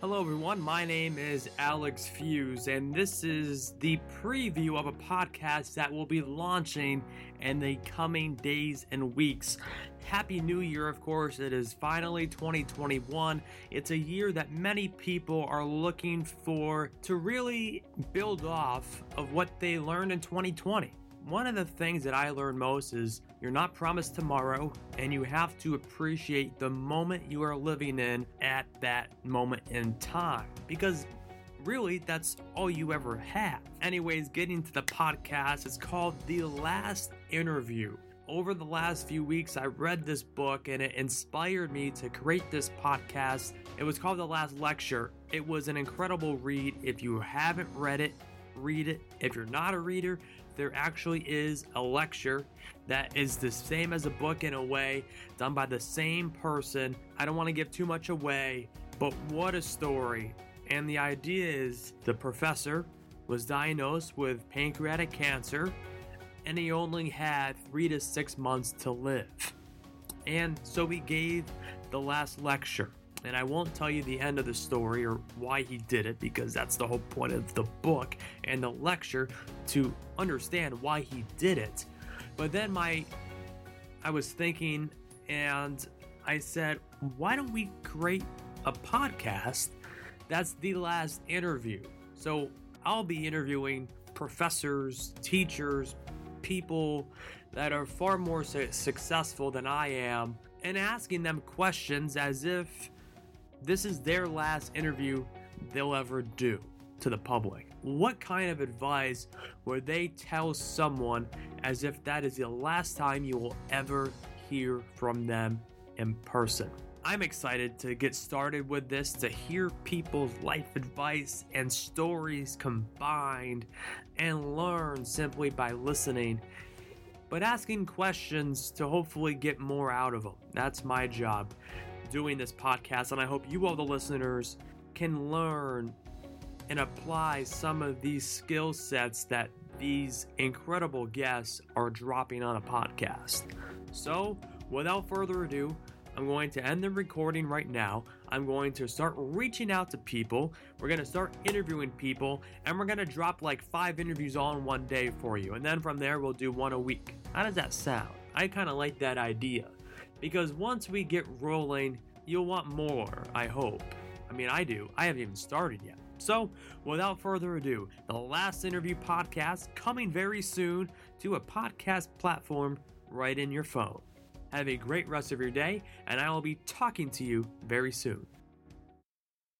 Hello, everyone. My name is Alex Feuz, and this is the preview of a podcast that will be launching in the coming days and weeks. Happy New Year, of course. It is finally 2021. It's a year that many people are looking for to really build off of what they learned in 2020. One of the things that I learned most is you're not promised tomorrow, and you have to appreciate the moment you are living in at that moment in time. Because really, that's all you ever have. Anyways, getting to the podcast, it's called The Last Interview. Over the last few weeks, I read this book and it inspired me to create this podcast. It was called The Last Lecture. It was an incredible read. If you haven't read it, read it. If you're not a reader, there actually is a lecture that is the same as a book in a way, done by the same person. I don't want to give too much away, but what a story. And the idea is the professor was diagnosed with pancreatic cancer and he only had three to six months to live. And so he gave the last lecture. And I won't tell you the end of the story or why he did it because that's the whole point of the book and the lecture to understand why he did it. But then my I was thinking and I said, why don't we create a podcast that's the last interview? So I'll be interviewing professors, teachers, people that are far more su- successful than I am and asking them questions as if this is their last interview they'll ever do to the public. What kind of advice would they tell someone as if that is the last time you will ever hear from them in person? I'm excited to get started with this, to hear people's life advice and stories combined, and learn simply by listening, but asking questions to hopefully get more out of them. That's my job doing this podcast, and I hope you, all the listeners, can learn and apply some of these skill sets that these incredible guests are dropping on a podcast. So, without further ado, I'm going to end the recording right now. I'm going to start reaching out to people. We're going to start interviewing people, and we're going to drop like five interviews all in one day for you. And then from there, we'll do one a week. How does that sound? I kind of like that idea. Because once we get rolling, you'll want more, I hope. I mean, I do. I haven't even started yet. So, without further ado, the last interview podcast coming very soon to a podcast platform right in your phone. Have a great rest of your day, and I will be talking to you very soon.